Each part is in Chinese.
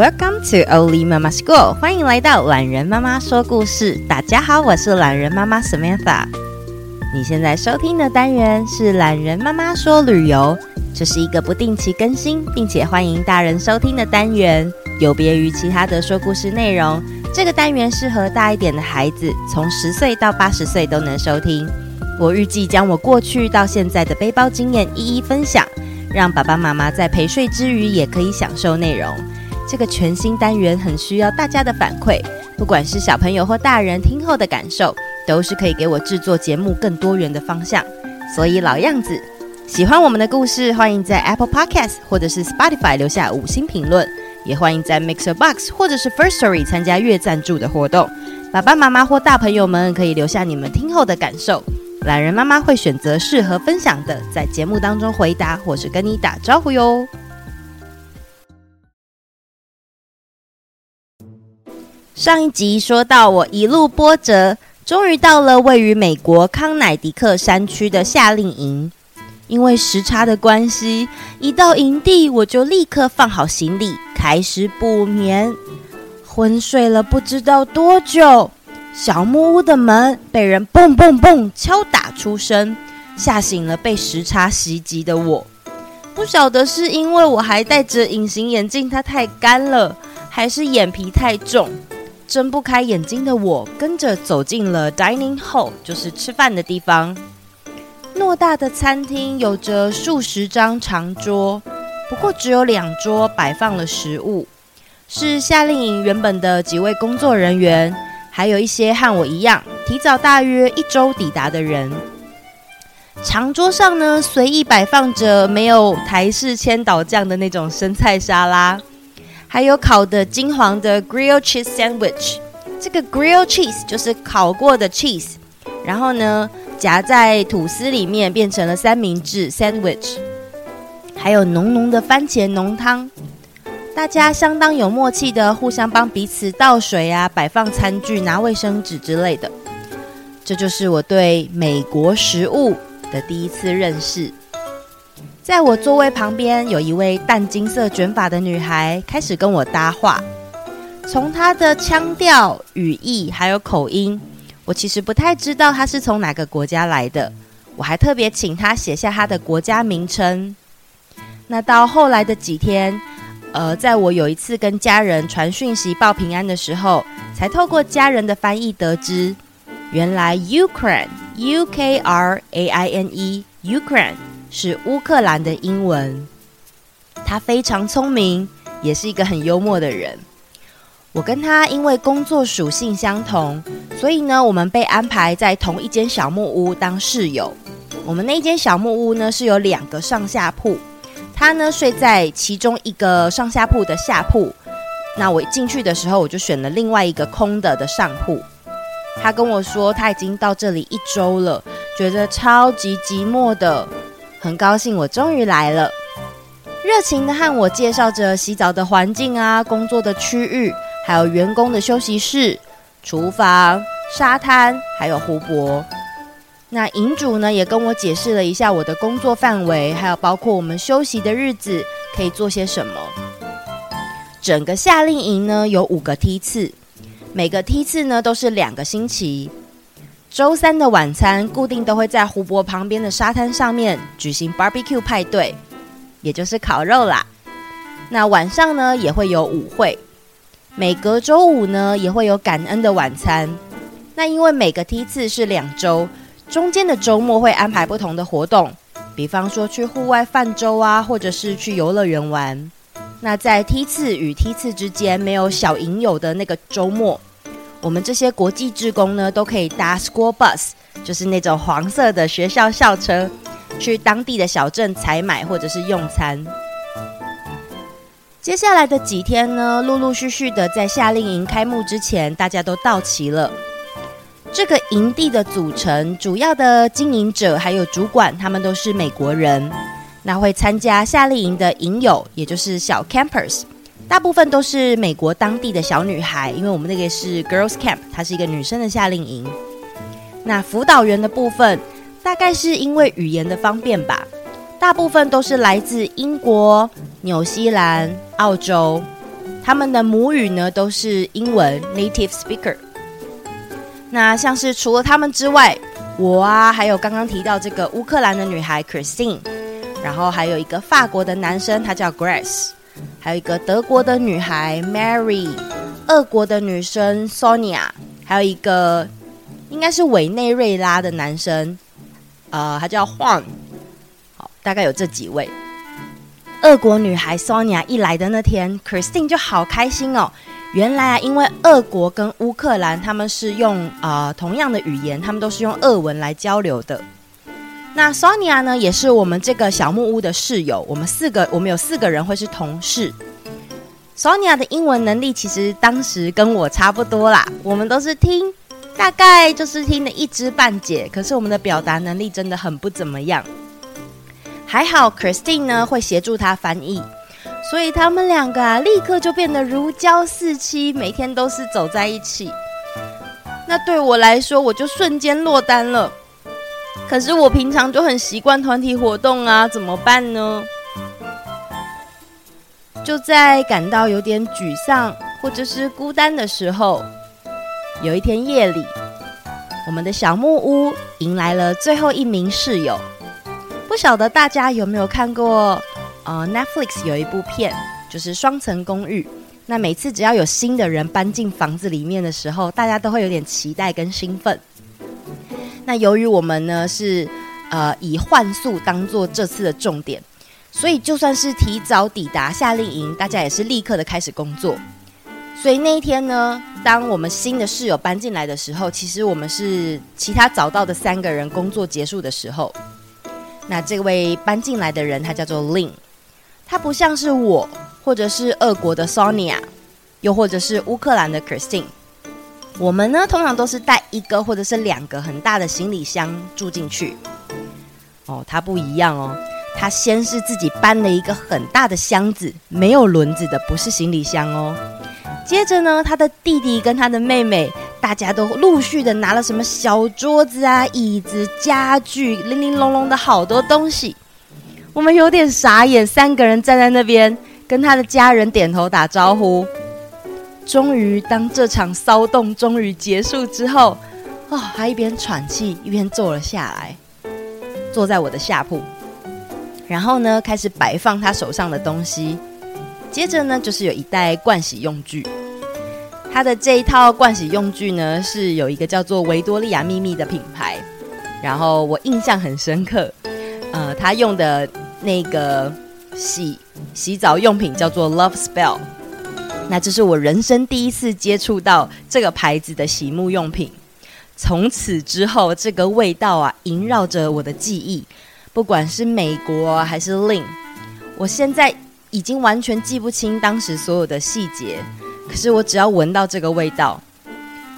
Welcome to Oli Mama School，欢迎来到懒人妈妈说故事。大家好，我是懒人妈妈 Samantha。你现在收听的单元是懒人妈妈说旅游，这是一个不定期更新，并且欢迎大人收听的单元。有别于其他的说故事内容，这个单元适合大一点的孩子，从十岁到八十岁都能收听。我预计将我过去到现在的背包经验一一分享，让爸爸妈妈在陪睡之余也可以享受内容。这个全新单元很需要大家的反馈，不管是小朋友或大人听后的感受，都是可以给我制作节目更多元的方向。所以老样子，喜欢我们的故事，欢迎在 Apple Podcast 或者是 Spotify 留下五星评论，也欢迎在 Mixer Box 或者是 Firstory 参加月赞助的活动。爸爸妈妈或大朋友们可以留下你们听后的感受，懒人妈妈会选择适合分享的，在节目当中回答或是跟你打招呼哟。上一集说到，我一路波折，终于到了位于美国康乃狄克山区的夏令营。因为时差的关系，一到营地我就立刻放好行李，开始补眠。昏睡了不知道多久，小木屋的门被人蹦蹦蹦敲打出声，吓醒了被时差袭击的我。不晓得是因为我还戴着隐形眼镜，它太干了，还是眼皮太重。睁不开眼睛的我，跟着走进了 dining hall，就是吃饭的地方。偌大的餐厅有着数十张长桌，不过只有两桌摆放了食物，是夏令营原本的几位工作人员，还有一些和我一样提早大约一周抵达的人。长桌上呢，随意摆放着没有台式千岛酱的那种生菜沙拉。还有烤的金黄的 grilled cheese sandwich，这个 grilled cheese 就是烤过的 cheese，然后呢夹在吐司里面变成了三明治 sandwich，还有浓浓的番茄浓汤，大家相当有默契的互相帮彼此倒水啊，摆放餐具、拿卫生纸之类的，这就是我对美国食物的第一次认识。在我座位旁边，有一位淡金色卷发的女孩开始跟我搭话。从她的腔调、语义还有口音，我其实不太知道她是从哪个国家来的。我还特别请她写下她的国家名称。那到后来的几天，呃，在我有一次跟家人传讯息报平安的时候，才透过家人的翻译得知，原来 Ukraine，U K R A I N E，Ukraine。是乌克兰的英文。他非常聪明，也是一个很幽默的人。我跟他因为工作属性相同，所以呢，我们被安排在同一间小木屋当室友。我们那间小木屋呢是有两个上下铺，他呢睡在其中一个上下铺的下铺。那我进去的时候，我就选了另外一个空的的上铺。他跟我说他已经到这里一周了，觉得超级寂寞的。很高兴我终于来了，热情的和我介绍着洗澡的环境啊，工作的区域，还有员工的休息室、厨房、沙滩，还有湖泊。那营主呢也跟我解释了一下我的工作范围，还有包括我们休息的日子可以做些什么。整个夏令营呢有五个梯次，每个梯次呢都是两个星期。周三的晚餐固定都会在湖泊旁边的沙滩上面举行 barbecue 派对，也就是烤肉啦。那晚上呢也会有舞会，每隔周五呢也会有感恩的晚餐。那因为每个梯次是两周，中间的周末会安排不同的活动，比方说去户外泛舟啊，或者是去游乐园玩。那在梯次与梯次之间没有小营友的那个周末。我们这些国际职工呢，都可以搭 school bus，就是那种黄色的学校校车，去当地的小镇采买或者是用餐。接下来的几天呢，陆陆续续的在夏令营开幕之前，大家都到齐了。这个营地的组成，主要的经营者还有主管，他们都是美国人。那会参加夏令营的营友，也就是小 campers。大部分都是美国当地的小女孩，因为我们那个是 Girls Camp，它是一个女生的夏令营。那辅导员的部分，大概是因为语言的方便吧，大部分都是来自英国、纽西兰、澳洲。他们的母语呢都是英文 （native speaker）。那像是除了他们之外，我啊，还有刚刚提到这个乌克兰的女孩 Christine，然后还有一个法国的男生，他叫 Grace，还有一个德国的女孩 Mary，俄国的女生 Sonia，还有一个应该是委内瑞拉的男生，呃，他叫 Juan。好，大概有这几位。俄国女孩 Sonia 一来的那天，Christine 就好开心哦。原来啊，因为俄国跟乌克兰他们是用啊、呃、同样的语言，他们都是用俄文来交流的。那 Sonia 呢，也是我们这个小木屋的室友。我们四个，我们有四个人会是同事。Sonia 的英文能力其实当时跟我差不多啦，我们都是听，大概就是听的一知半解。可是我们的表达能力真的很不怎么样。还好 Christine 呢会协助他翻译。所以他们两个啊，立刻就变得如胶似漆，每天都是走在一起。那对我来说，我就瞬间落单了。可是我平常就很习惯团体活动啊，怎么办呢？就在感到有点沮丧或者是孤单的时候，有一天夜里，我们的小木屋迎来了最后一名室友。不晓得大家有没有看过？呃，Netflix 有一部片，就是《双层公寓》。那每次只要有新的人搬进房子里面的时候，大家都会有点期待跟兴奋。那由于我们呢是呃以换宿当做这次的重点，所以就算是提早抵达夏令营，大家也是立刻的开始工作。所以那一天呢，当我们新的室友搬进来的时候，其实我们是其他早到的三个人工作结束的时候，那这位搬进来的人他叫做 Lin。他不像是我，或者是俄国的 Sonia，又或者是乌克兰的 Christine。我们呢，通常都是带一个或者是两个很大的行李箱住进去。哦，他不一样哦，他先是自己搬了一个很大的箱子，没有轮子的，不是行李箱哦。接着呢，他的弟弟跟他的妹妹，大家都陆续的拿了什么小桌子啊、椅子、家具，零零珑珑的好多东西。我们有点傻眼，三个人站在那边跟他的家人点头打招呼。终于，当这场骚动终于结束之后，哦，他一边喘气一边坐了下来，坐在我的下铺，然后呢，开始摆放他手上的东西。接着呢，就是有一袋盥洗用具。他的这一套盥洗用具呢，是有一个叫做维多利亚秘密的品牌，然后我印象很深刻。呃，他用的那个洗洗澡用品叫做 Love Spell，那这是我人生第一次接触到这个牌子的洗沐用品。从此之后，这个味道啊萦绕着我的记忆，不管是美国还是 Lin，我现在已经完全记不清当时所有的细节，可是我只要闻到这个味道，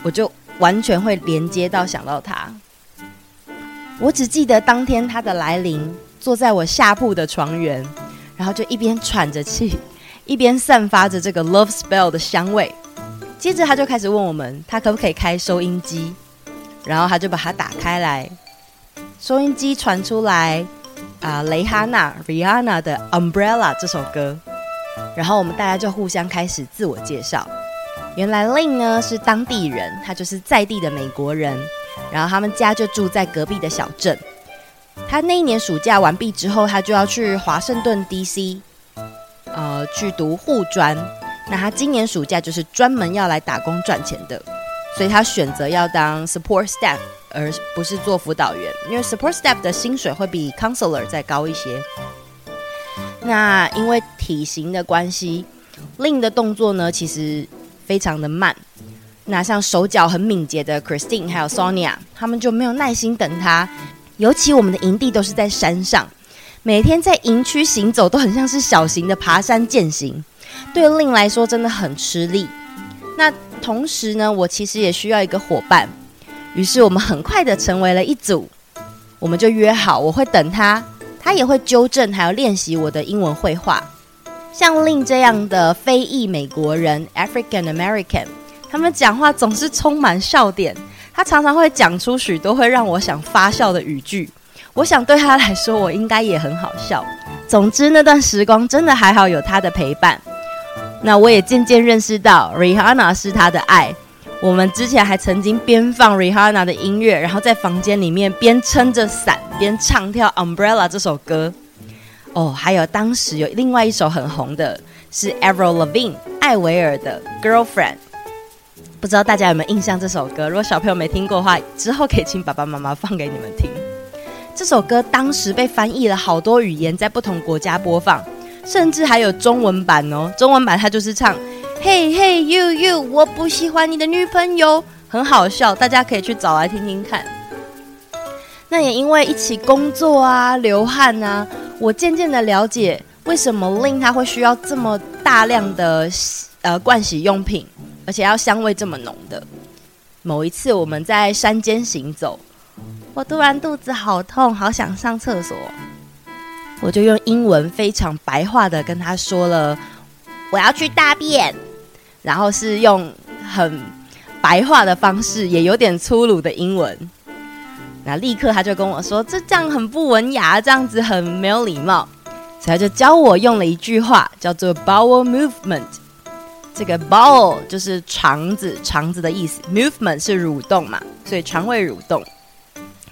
我就完全会连接到想到它。我只记得当天他的来临，坐在我下铺的床缘，然后就一边喘着气，一边散发着这个 Love Spell 的香味。接着他就开始问我们，他可不可以开收音机？然后他就把它打开来，收音机传出来啊、呃，蕾哈娜 Rihanna 的 Umbrella 这首歌。然后我们大家就互相开始自我介绍。原来 Lin 呢是当地人，他就是在地的美国人。然后他们家就住在隔壁的小镇。他那一年暑假完毕之后，他就要去华盛顿 DC，去读护专。那他今年暑假就是专门要来打工赚钱的，所以他选择要当 support staff，而不是做辅导员，因为 support staff 的薪水会比 counselor 再高一些。那因为体型的关系，Lin 的动作呢，其实非常的慢。那像手脚很敏捷的 Christine 还有 Sonia，他们就没有耐心等他。尤其我们的营地都是在山上，每天在营区行走都很像是小型的爬山健行，对令来说真的很吃力。那同时呢，我其实也需要一个伙伴，于是我们很快的成为了一组。我们就约好，我会等他，他也会纠正还有练习我的英文会话。像令这样的非裔美国人 （African American）。他们讲话总是充满笑点，他常常会讲出许多会让我想发笑的语句。我想对他来说，我应该也很好笑。总之，那段时光真的还好有他的陪伴。那我也渐渐认识到 Rihanna 是他的爱。我们之前还曾经边放 Rihanna 的音乐，然后在房间里面边撑着伞边唱跳 Umbrella 这首歌。哦，还有当时有另外一首很红的是 Avril Lavigne 艾薇儿的 Girlfriend，不知道大家有没有印象这首歌？如果小朋友没听过的话，之后可以请爸爸妈妈放给你们听。这首歌当时被翻译了好多语言，在不同国家播放，甚至还有中文版哦。中文版它就是唱。嘿嘿，you you，我不喜欢你的女朋友，很好笑，大家可以去找来听听看。那也因为一起工作啊，流汗啊，我渐渐的了解为什么 Lin 他会需要这么大量的呃盥洗用品，而且要香味这么浓的。某一次我们在山间行走，我突然肚子好痛，好想上厕所，我就用英文非常白话的跟他说了，我要去大便。然后是用很白话的方式，也有点粗鲁的英文。那立刻他就跟我说：“这这样很不文雅，这样子很没有礼貌。”所以他就教我用了一句话，叫做 “bowel movement”。这个 “bowel” 就是肠子，肠子的意思；“movement” 是蠕动嘛，所以肠胃蠕动。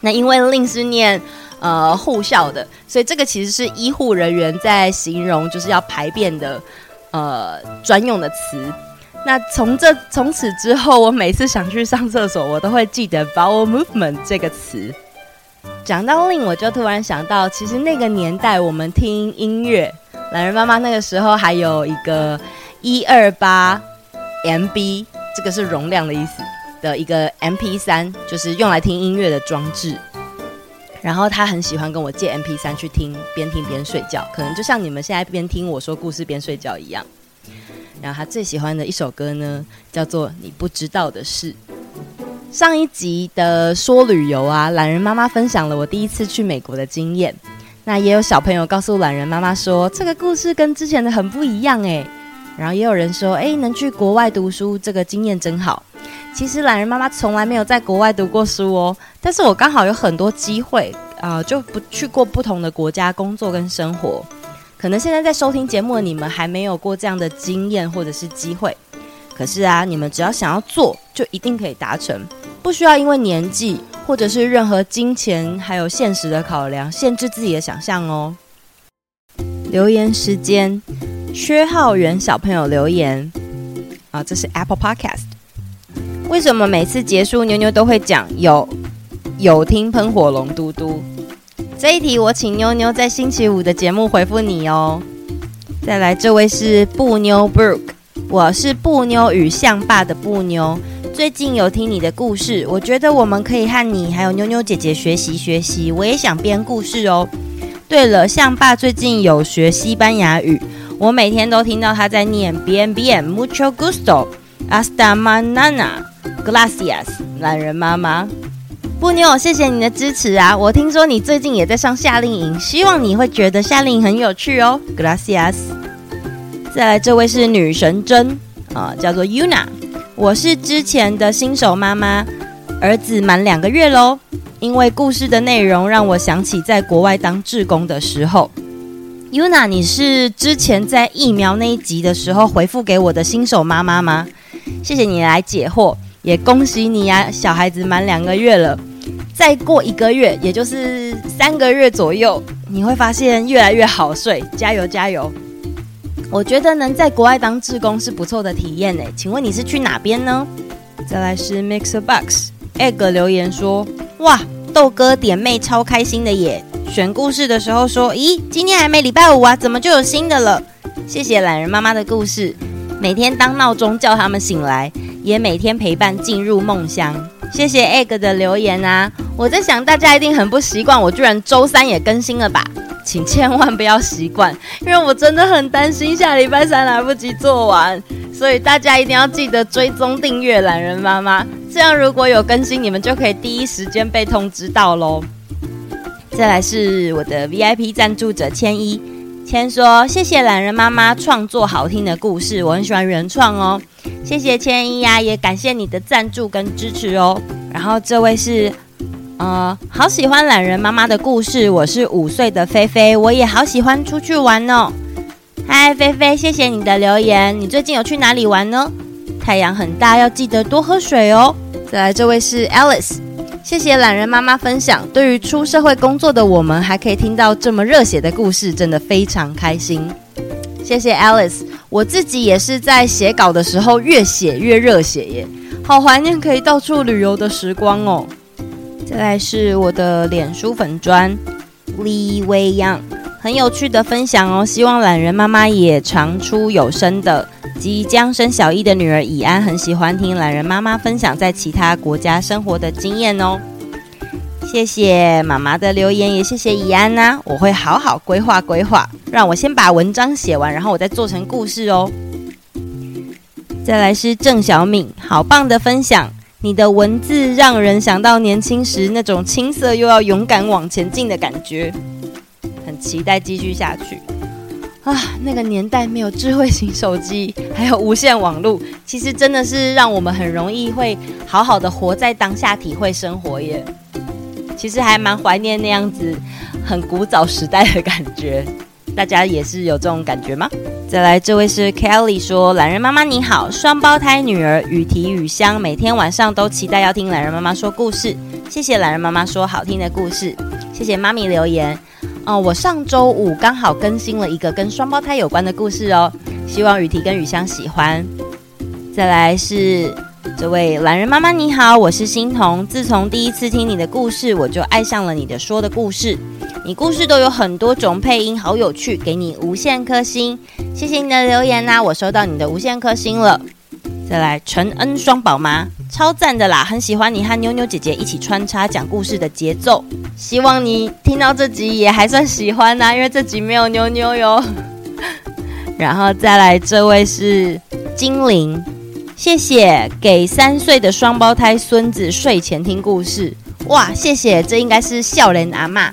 那因为令是念呃护校的，所以这个其实是医护人员在形容就是要排便的呃专用的词。那从这从此之后，我每次想去上厕所，我都会记得 bowel movement 这个词。讲到令我就突然想到，其实那个年代我们听音乐，懒人妈妈那个时候还有一个一二八 MB，这个是容量的意思的一个 MP3，就是用来听音乐的装置。然后他很喜欢跟我借 MP3 去听，边听边睡觉，可能就像你们现在边听我说故事边睡觉一样。然后他最喜欢的一首歌呢，叫做《你不知道的事》。上一集的说旅游啊，懒人妈妈分享了我第一次去美国的经验。那也有小朋友告诉懒人妈妈说，这个故事跟之前的很不一样诶。然后也有人说，诶，能去国外读书，这个经验真好。其实懒人妈妈从来没有在国外读过书哦，但是我刚好有很多机会啊、就不去过不同的国家工作跟生活。可能现在在收听节目的你们还没有过这样的经验或者是机会，可是啊，你们只要想要做，就一定可以达成，不需要因为年纪或者是任何金钱还有现实的考量限制自己的想象哦。留言时间，薛浩元小朋友留言啊，这是 Apple Podcast。为什么每次结束妞妞都会讲有有听喷火龙嘟嘟？这一题我请妞妞在星期五的节目回复你哦。再来，这位是布妞 Brooke，我是布妞与象爸的布妞。最近有听你的故事，我觉得我们可以和你还有妞妞姐姐学习学习。我也想编故事哦。对了，象爸最近有学西班牙语，我每天都听到他在念 Bien Bien Mucho Gusto Hasta Mañana Gracias，懒人妈妈。布妞，谢谢你的支持啊！我听说你最近也在上夏令营，希望你会觉得夏令营很有趣哦。Gracias。再来，这位是女神珍啊，叫做 Yuna。我是之前的新手妈妈，儿子满两个月喽。因为故事的内容让我想起在国外当志工的时候。Yuna，你是之前在疫苗那一集的时候回复给我的新手妈妈吗？谢谢你来解惑，也恭喜你呀、小孩子满两个月了。再过一个月，也就是三个月左右，你会发现越来越好睡。加油加油！我觉得能在国外当志工是不错的体验呢。请问你是去哪边呢？再来是 Mixer Box Egg 留言说：哇，豆哥点妹超开心的耶！选故事的时候说：咦，今天还没礼拜五啊，怎么就有新的了？谢谢懒人妈妈的故事，每天当闹钟叫他们醒来，也每天陪伴进入梦乡。谢谢 Egg 的留言啊！我在想，大家一定很不习惯，我居然周三也更新了吧？请千万不要习惯，因为我真的很担心下礼拜三来不及做完，所以大家一定要记得追踪订阅懒人妈妈，这样如果有更新，你们就可以第一时间被通知到喽。再来是我的 VIP 赞助者千一，千说谢谢懒人妈妈创作好听的故事，我很喜欢原创哦。谢谢千一呀，也感谢你的赞助跟支持哦。然后这位是，呃，好喜欢懒人妈妈的故事。我是五岁的菲菲，我也好喜欢出去玩哦。嗨，菲菲，谢谢你的留言。你最近有去哪里玩呢？太阳很大，要记得多喝水哦。再来，这位是 Alice，谢谢懒人妈妈分享。对于出社会工作的我们，还可以听到这么热血的故事，真的非常开心。谢谢 Alice，我自己也是在写稿的时候越写越热血耶，好怀念可以到处旅游的时光哦。再来是我的脸书粉砖 Li Wei Yang，很有趣的分享哦。希望懒人妈妈也常出有声的。即将生小一的女儿以安很喜欢听懒人妈妈分享在其他国家生活的经验哦。谢谢妈妈的留言，也谢谢以安呐、我会好好规划规划，让我先把文章写完，然后我再做成故事哦。再来是郑小敏，好棒的分享，你的文字让人想到年轻时那种青涩又要勇敢往前进的感觉，很期待继续下去。啊，那个年代没有智慧型手机，还有无线网络，其实真的是让我们很容易会好好的活在当下，体会生活耶。其实还蛮怀念那样子很古早时代的感觉，大家也是有这种感觉吗？再来，这位是 Kelly 说：“懒人妈妈你好，双胞胎女儿雨提雨香每天晚上都期待要听懒人妈妈说故事，谢谢懒人妈妈说好听的故事，谢谢妈咪留言。哦，我上周五刚好更新了一个跟双胞胎有关的故事哦，希望雨提跟雨香喜欢。再来是。”这位懒人妈妈你好，我是欣彤。自从第一次听你的故事，我就爱上了你的说的故事。你故事都有很多种配音，好有趣，给你无限颗星。谢谢你的留言呐、我收到你的无限颗星了。再来，陈恩双宝妈，超赞的啦，很喜欢你和妞妞姐姐一起穿插讲故事的节奏。希望你听到这集也还算喜欢呐、因为这集没有妞妞哟。然后再来，这位是精灵。谢谢给三岁的双胞胎孙子睡前听故事，哇，谢谢，这应该是少年阿嬷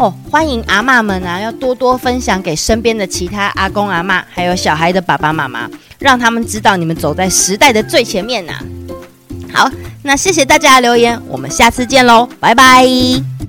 哦，欢迎阿妈们啊，要多多分享给身边的其他阿公阿妈，还有小孩的爸爸妈妈，让他们知道你们走在时代的最前面呐、好，那谢谢大家的留言，我们下次见喽，拜拜。